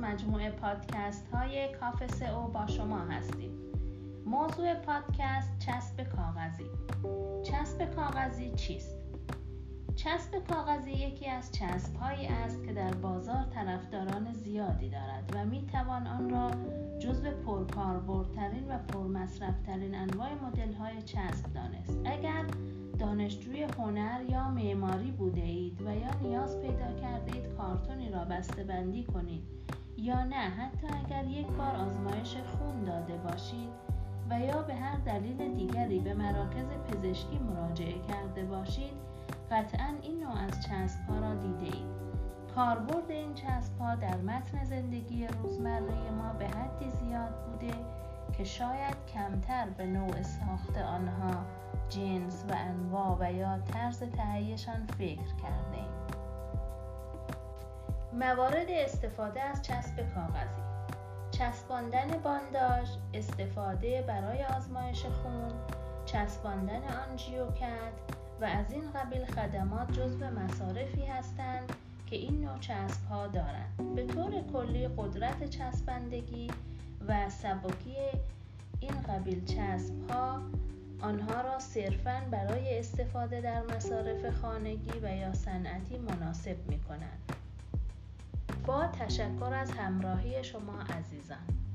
مجموعه پادکست های کافه او با شما هستیم. موضوع پادکست چسب کاغذی. چسب کاغذی چیست؟ چسب کاغذی یکی از چسب هایی است که در بازار طرفداران زیادی دارد و می توان آن را جزو پرکاربردترین و پرمصرفترین انواع مدل های چسب دانست. اگر دانشجوی هنر یا معماری بوده کارتونی را بسته بندی کنید یا نه حتی اگر یک بار آزمایش خون داده باشید و یا به هر دلیل دیگری به مراکز پزشکی مراجعه کرده باشید قطعا این نوع از چسب را دیده اید کاربرد این چسب در متن زندگی روزمره ما به حدی زیاد بوده که شاید کمتر به نوع ساخت آنها جنس و انواع و یا طرز تهیهشان فکر کرده ایم. موارد استفاده از چسب کاغذی چسباندن بانداژ استفاده برای آزمایش خون چسباندن آنژیوکت و از این قبیل خدمات جزو مصارفی هستند که این نوع چسب ها دارند به طور کلی قدرت چسبندگی و سبکی این قبیل چسب ها آنها را صرفاً برای استفاده در مصارف خانگی و یا صنعتی مناسب می کنند. با تشکر از همراهی شما عزیزان.